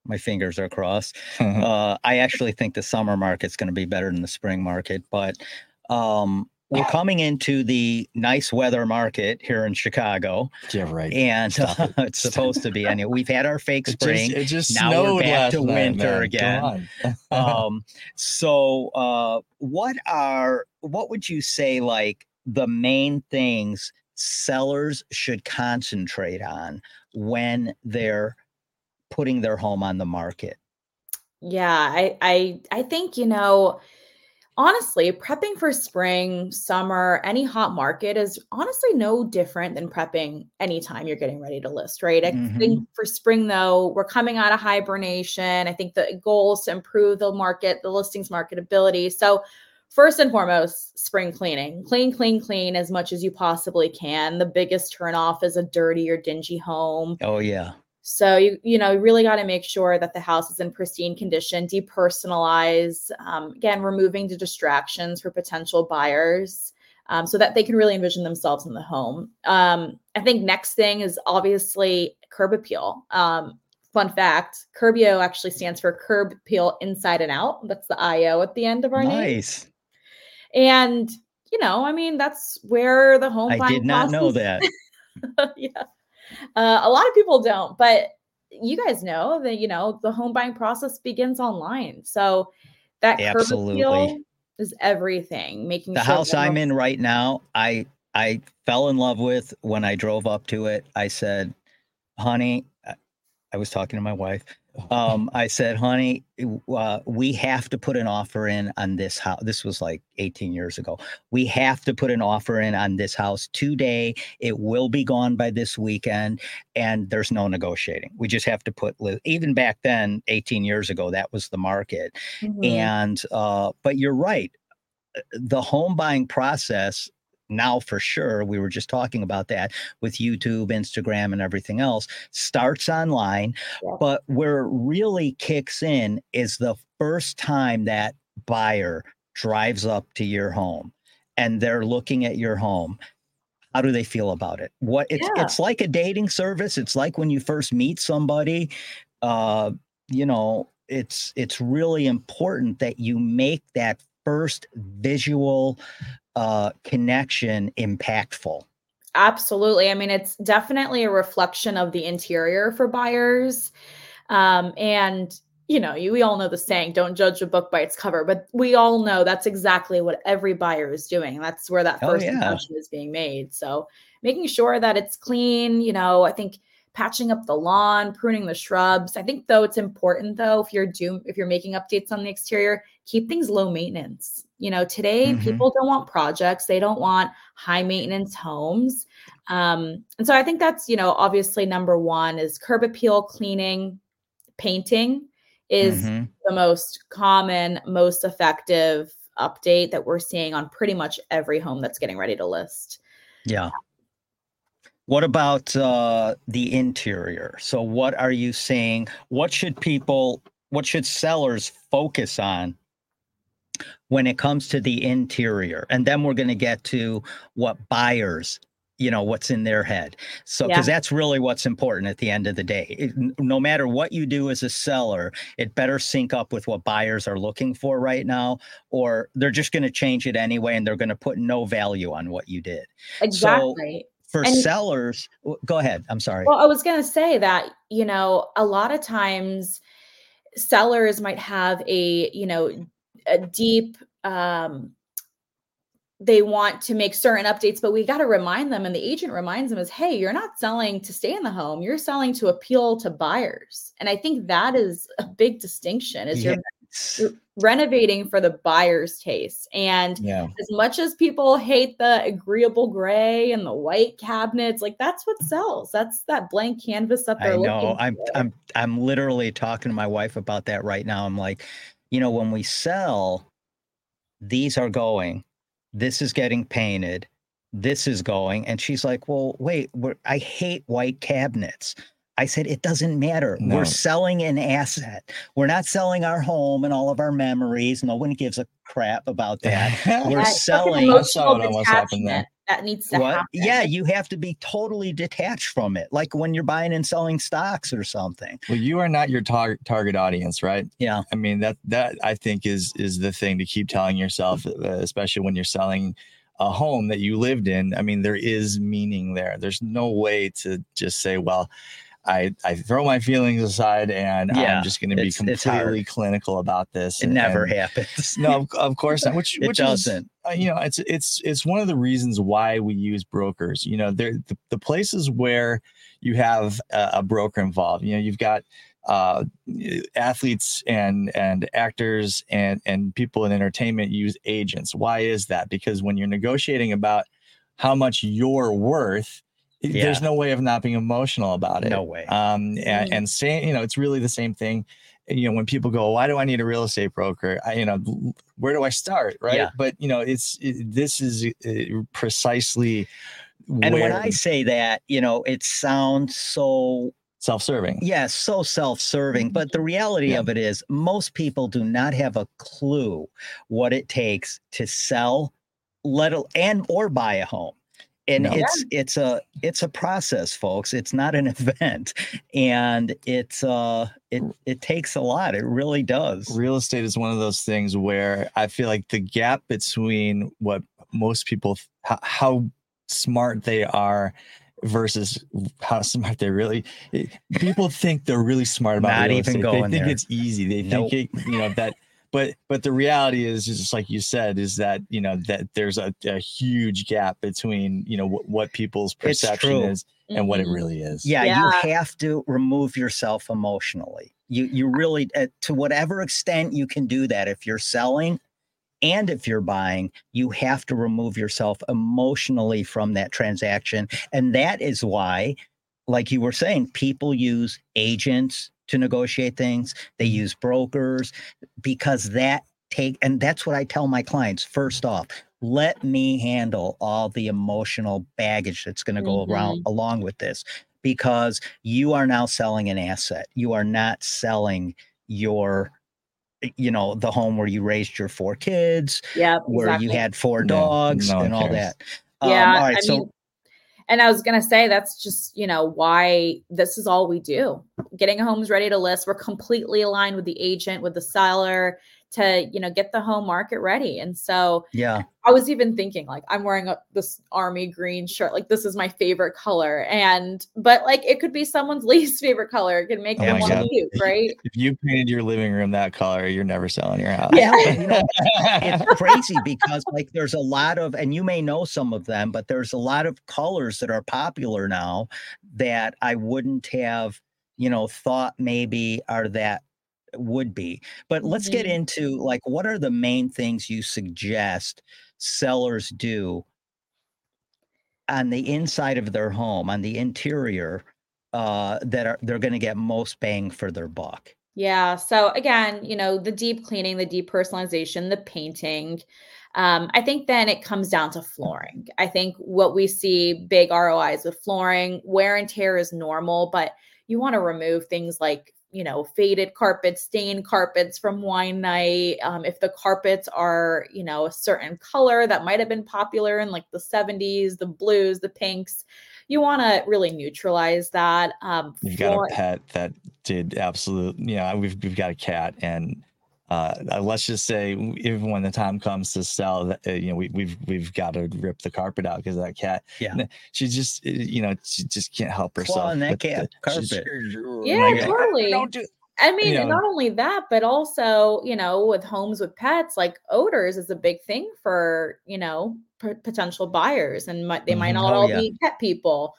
my fingers are crossed. uh, I actually think the summer market's going to be better than the spring market, but um, we're coming into the nice weather market here in Chicago. Yeah, right. And uh, it. it's supposed to be. Anyway, we've had our fake spring. It just, it just now we're back to winter night, again. um, so, uh, what are what would you say like the main things sellers should concentrate on when they're putting their home on the market? Yeah, I I I think, you know, honestly, prepping for spring, summer, any hot market is honestly no different than prepping anytime you're getting ready to list, right? I Mhm. think for spring though, we're coming out of hibernation. I think the goal is to improve the market, the listings marketability. So First and foremost, spring cleaning. Clean, clean, clean as much as you possibly can. The biggest turnoff is a dirty or dingy home. Oh yeah. So you you know you really got to make sure that the house is in pristine condition. Depersonalize. Um, again, removing the distractions for potential buyers. Um, so that they can really envision themselves in the home. Um, I think next thing is obviously curb appeal. Um, fun fact: Curbio actually stands for curb appeal inside and out. That's the IO at the end of our name. Nice. And you know, I mean, that's where the home. I did not know that. yeah, uh, a lot of people don't, but you guys know that you know the home buying process begins online. So that Absolutely. is everything. Making The sure house I'm in right now, I I fell in love with when I drove up to it. I said, "Honey," I- I was talking to my wife. Um, I said, "Honey, uh, we have to put an offer in on this house." This was like 18 years ago. We have to put an offer in on this house today. It will be gone by this weekend, and there's no negotiating. We just have to put. li- Even back then, 18 years ago, that was the market. Mhm. And uh, but you're right. Uh, The home buying process now for sure, we were just talking about that with YouTube, Instagram, and everything else, starts online. Yeah. But where it really kicks in is the first time that buyer drives up to your home and they're looking at your home. How do they feel about it? What it's Yeah. it's like a dating service. It's like when you first meet somebody. Uh, you know, it's it's really important that you make that first visual uh connection impactful. Absolutely. I mean, it's definitely a reflection of the interior for buyers. Um, and you know, you, we all know the saying, don't judge a book by its cover, but we all know that's exactly what every buyer is doing. That's where that Oh, first yeah. impression is being made. So making sure that it's clean, you know, I think patching up the lawn, pruning the shrubs. I think though it's important though, if you're doing if you're making updates on the exterior, keep things low maintenance. You know, today Mhm. people don't want projects, they don't want high maintenance homes. Um, and so I think that's, you know, obviously number one is curb appeal, cleaning, painting is Mhm. the most common, most effective update that we're seeing on pretty much every home that's getting ready to list. Yeah. What about uh, the interior? So, what are you seeing? What should people, what should sellers focus on when it comes to the interior? And then we're going to get to what buyers, you know, what's in their head. So, because that's really what's important at the end of the day. It- no matter what you do as a seller, it better sync up with what buyers are looking for right now, or they're just going to change it anyway and they're going to put no value on what you did Exactly. for And- sellers go ahead i'm sorry Well, I was going to say that, you know, a lot of times sellers might have a, you know, a deep, um, they want to make certain updates, but we got to remind them, and the agent reminds them is, hey, you're not selling to stay in the home, you're selling to appeal to buyers. And I think that is a big distinction is you're you're renovating for the buyer's taste. And Yeah. as much as people hate the agreeable gray and the white cabinets, like that's what sells. That's that blank canvas that they're i know i'm for. i'm i'm literally talking to my wife about that right now i'm like you know when we sell these are going. This is getting painted. This is going. And she's like well wait we're, i hate white cabinets. I said it doesn't matter. No. we're selling an asset. We're not selling our home and all of our memories. No one gives a crap about that. We're selling- I saw emotional what almost happened there. Detachment that needs to what happen. yeah you have to be totally detached from it like when you're buying and selling stocks or something Well, you are not your tar- target audience, right? Yeah. I mean that that I think is is the thing to keep telling yourself, uh, especially when you're selling a home that you lived in. I mean, there is meaning there. There's no way to just say, well. I, I throw my feelings aside and Yeah, I'm just going to be it's- it's hard. completely clinical about this. it and- never and- happens No, of, of course not. Which it which doesn't uh, you know it's it's it's one of the reasons why we use brokers you know there the, the places where you have a, a broker involved you know you've got uh, athletes and and actors and and people in entertainment use agents. Why is that? Because when you're negotiating about how much you're worth, Yeah. there's no way of not being emotional about it. No way. Um, and, Mhm. and saying, you know, it's really the same thing. You know, when people go, why do I need a real estate broker? I, you know, where do I start? Right. Yeah. But, you know, it's, it, this is uh, precisely And when I say that, you know, it sounds so self-serving. yeah, so self-serving, but the reality Yeah. of it is most people do not have a clue what it takes to sell let al- and or buy a home. And No. it's it's a it's a process, folks. It's not an event. And it's uh it it takes a lot. It really does. real estate is one of those things where I feel like the gap between what most people how, how smart they are versus how smart they really people think they're really smart about Not real even estate. going they think there. it's easy they Nope. think it, you know that but but the reality is just like you said is that you know that there's a, a huge gap between you know what, what people's It's perception true. is and what it Mhm. really is Yeah, Yeah. you have to remove yourself emotionally. You you really uh, to whatever extent you can do that if you're selling and if you're buying, you have to remove yourself emotionally from that transaction. And that is why like you were saying, people use agents to negotiate things. They use brokers because that take and that's what I tell my clients first off. Let me handle all the emotional baggage that's going to go around along with this because you are now selling an asset. You are not selling your you know the home where you raised your four kids, where exactly. you had four dogs no one and all cares. that. Um, Yeah, all right. I so mean, and I was gonna say that's just you know why this is all we do. Getting homes ready to list. We're completely aligned with the agent, with the seller to you know get the home market ready. And so yeah, I was even thinking like I'm wearing a, this army green shirt. Like this is my favorite color, and but like it could be someone's least favorite color. It can make Oh them my want to God. puke, right? if you painted your living room that color you're never selling your house Yeah. You know, it's crazy because like there's a lot of and you may know some of them but there's a lot of colors that are popular now that i wouldn't have you know thought maybe are that would be but let's get Mhm. into like what are the main things you suggest sellers do on the inside of their home on the interior uh that are they're going to get most bang for their buck Yeah. So again, you know, the deep cleaning, the deep personalization, the painting. Um, I think then it comes down to flooring. I think what we see big ROIs with flooring, wear and tear is normal, but you want to remove things like, you know, faded carpets, stained carpets from wine night. Um, if the carpets are, you know, a certain color that might have been popular in like the 70s, the blues, the pinks, you want to really neutralize that. Um, You've got a pet that did absolute. You know, we've we've got a cat, and uh, let's just say, even when the time comes to sell, uh, you know, we, we've we've got to rip the carpet out because that cat. Yeah. She just, uh, you know, she just can't help herself. Claw on that with the- cat carpet. Yeah, like, "I- totally. Don't do. I mean, know. not only that, but also, you know, with homes with pets, like odors is a big thing for, you know, p- potential buyers, and might, they might Mhm. not Oh, all yeah. be pet people.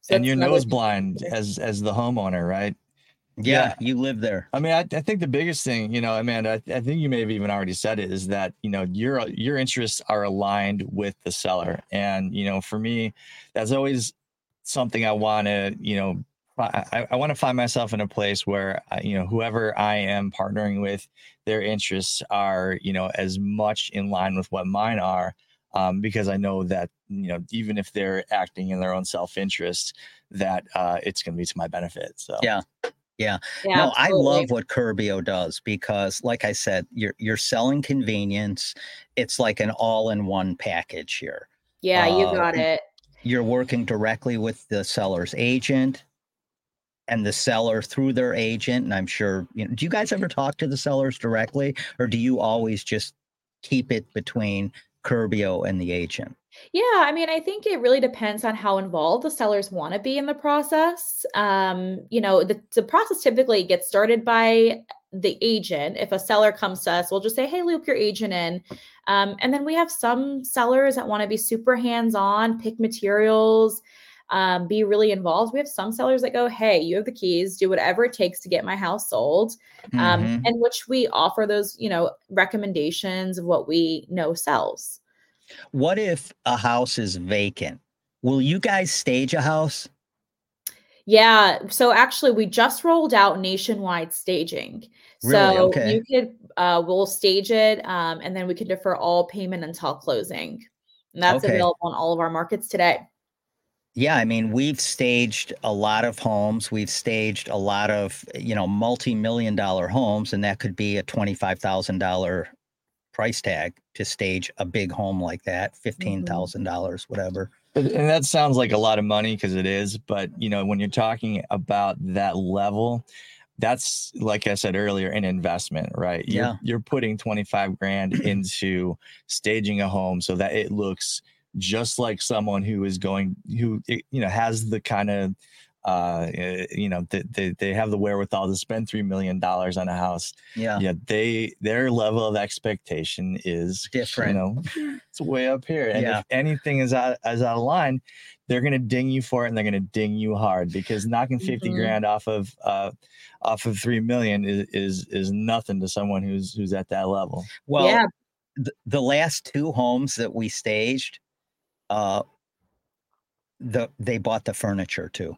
So And that's you're nose blind as as the homeowner, right? Yeah, you live there I mean, I, I think the biggest thing, you know, Amanda, I, I think you may have even already said it, is that you know your your interests are aligned with the seller, and you know, for me, that's always something I want to, you know, I, I want to find myself in a place where you know whoever I am partnering with, their interests are you know as much in line with what mine are, um, because I know that you know even if they're acting in their own self interest, that uh, it's going to be to my benefit. So Yeah. Yeah, no, I love what Curbio does because, like I said, you're you're selling convenience. It's like an all-in-one package here. Yeah, you uh, got it. You're working directly with the seller's agent and the seller through their agent. And I'm sure, you know, do you guys ever talk to the sellers directly, or do you always just keep it between Curbio and the agent? Yeah, I mean, I think it really depends on how involved the sellers want to be in the process. Um, you know, the, the process typically gets started by the agent. If a seller comes to us, we'll just say, hey, loop your agent in. Um, and then we have some sellers that want to be super hands on, pick materials. um, be really involved. We have some sellers that go, Hey, you have the keys, do whatever it takes to get my house sold. Um, Mhm. and which we offer those, you know, recommendations of what we know sells. What if a house is vacant? Will you guys stage a house? Yeah. So actually, we just rolled out nationwide staging. Really? So Okay. you could, uh, we'll stage it, um, and then we can defer all payment until closing. And that's Okay. available on all of our markets today. Yeah, I mean, we've staged a lot of homes. We've staged a lot of, you know, multi-million dollar homes, and that could be a $25,000 price tag to stage a big home like that, $15,000, mm-hmm. whatever. And and that sounds like a lot of money because it is, but you know, when you're talking about that level, that's like I said earlier, an investment, right? You're, Yeah. you're putting 25 grand into staging a home so that it looks just like someone who is going, who, you know, has the kind of, uh, eh, you know, they, they, they have the wherewithal to spend $3 million on a house. Yeah. Yeah. They, their level of expectation is Different. You know, it's way up here. And Yeah. if anything is out, is out of line, they're going to ding you for it and they're going to ding you hard because knocking 50 Mhm. grand off of, uh, off of 3 million is, is, is nothing to someone who's, who's at that level. Well, yeah. th- the last two homes that we staged, uh, the they bought the furniture too.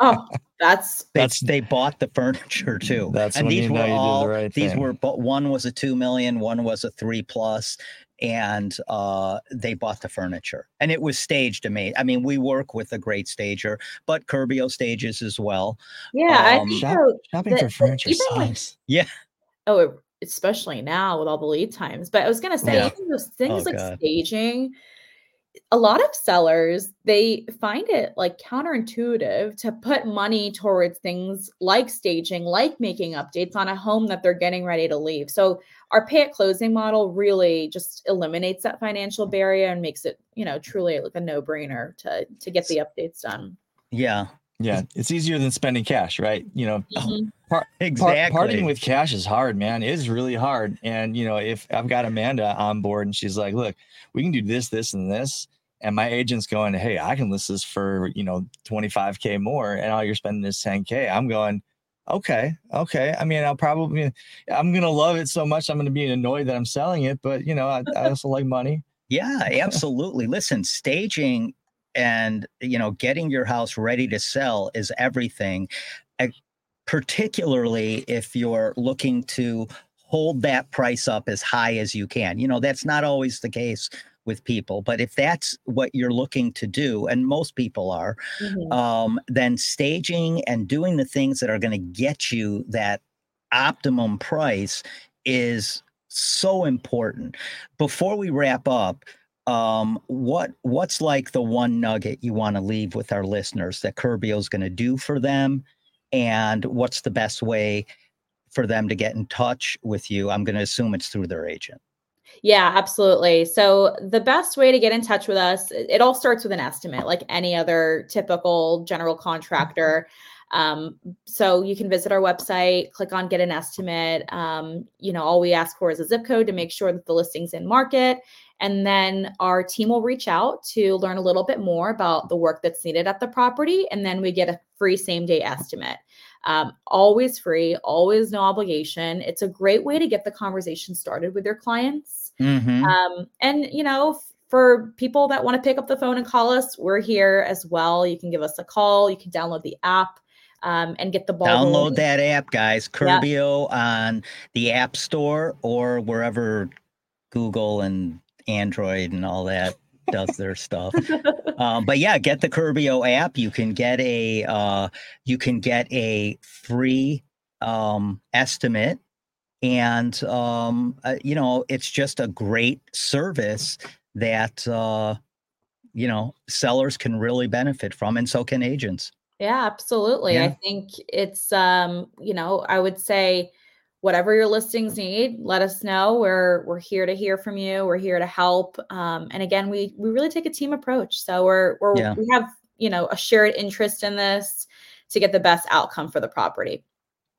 Oh, that's They, That's- they bought the furniture too. That's and these were you did the all right these thing. were but one was a two million, one was a three plus, and uh they bought the furniture. And it was staged amazing. I mean, we work with a great stager, but Curbio stages as well. yeah. I Um, think Shop- so. Shopping the- for furniture even like- sucks. Oh, it- especially now with all the lead times. But I was gonna say, Yeah. even those things Oh, like God. staging, a lot of sellers they find it like counterintuitive to put money towards things like staging, like making updates on a home that they're getting ready to leave. So our pay at closing model really just eliminates that financial barrier and makes it, you know, truly like a no-brainer to to get the updates done. Yeah, Yeah. It's easier than spending cash, right? You know, Mhm. Par- exactly. parting with cash is hard, man. It is really hard. And you know, if I've got Amanda on board and she's like, "Look, we can do this, this, and this," and my agent's going, "Hey, I can list this for you know 25k more," and all you're spending is 10k. I'm going, "Okay, okay." I mean, I'll probably, I'm gonna love it so much. I'm gonna be annoyed that I'm selling it, but you know, I, I also like money. Yeah, absolutely. Listen, staging and you know getting your house ready to sell is everything. Particularly if you're looking to hold that price up as high as you can. You know, that's not always the case with people, but if that's what you're looking to do, and most people are, Mhm. um, then staging and doing the things that are going to get you that optimum price is so important. Before we wrap up, um, what what's like the one nugget you want to leave with our listeners that Curbio is going to do for them, and what's the best way for them to get in touch with you? I'm going to assume it's through their agent. Yeah, absolutely. So the best way to get in touch with us, it all starts with an estimate, like any other typical general contractor. Um, so you can visit our website, click on get an estimate. Um, you know, all we ask for is a zip code to make sure that the listing's in market. And then our team will reach out to learn a little bit more about the work that's needed at the property. And then we get a free same day estimate. Um, always free, always no obligation. It's a great way to get the conversation started with your clients. Mm-hmm. Um, and you know, for people that want to pick up the phone and call us, we're here as well. You can give us a call. You can download the app um, and get the ball. Download rolling. that app, guys. Yeah. Curbio on the App Store or wherever Google and Android and all that does their stuff. Um, but yeah, get the Curbio app. You can get a uh, you can get a free um, estimate, and um, uh, you know it's just a great service that uh, you know sellers can really benefit from, and so can agents. Yeah, absolutely. I think it's um, you know, I would say whatever your listings need, let us know. We're we're here to hear from you. We're here to help. Um, and again, we we really take a team approach. So we're we're Yeah. we have, you know, a shared interest in this to get the best outcome for the property.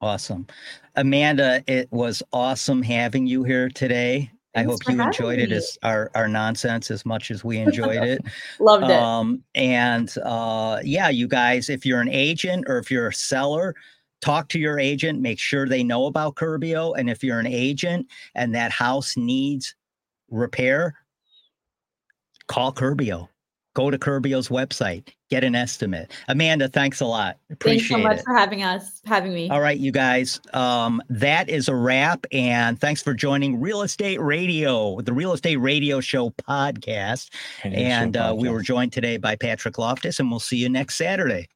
Awesome. Amanda, it was awesome having you here today. I hope you enjoyed it as our, our nonsense as much as we enjoyed it. Loved it. Um, and uh, yeah, you guys, if you're an agent or if you're a seller, talk to your agent, make sure they know about Curbio. And if you're an agent and that house needs repair, call Curbio. Go to Curbio's website, get an estimate. Amanda, thanks a lot. Thanks so much it. for having us, having me. All right, you guys. Um, that is a wrap. And thanks for joining Real Estate Radio, the Real Estate Radio Show podcast. And uh, we were joined today by Patrick Loftus, and we'll see you next Saturday.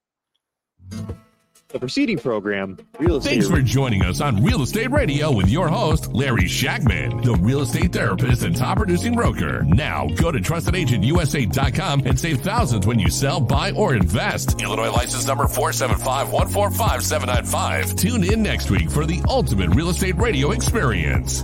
The preceding program, Real Estate Thanks for joining us on Real Estate Radio with your host, Larry Shakman, the real estate therapist and top producing broker. Now go to trustedagentUSA.com and save thousands when you sell, buy, or invest. Illinois license number 475-145-795. Tune in next week for the ultimate real estate radio experience.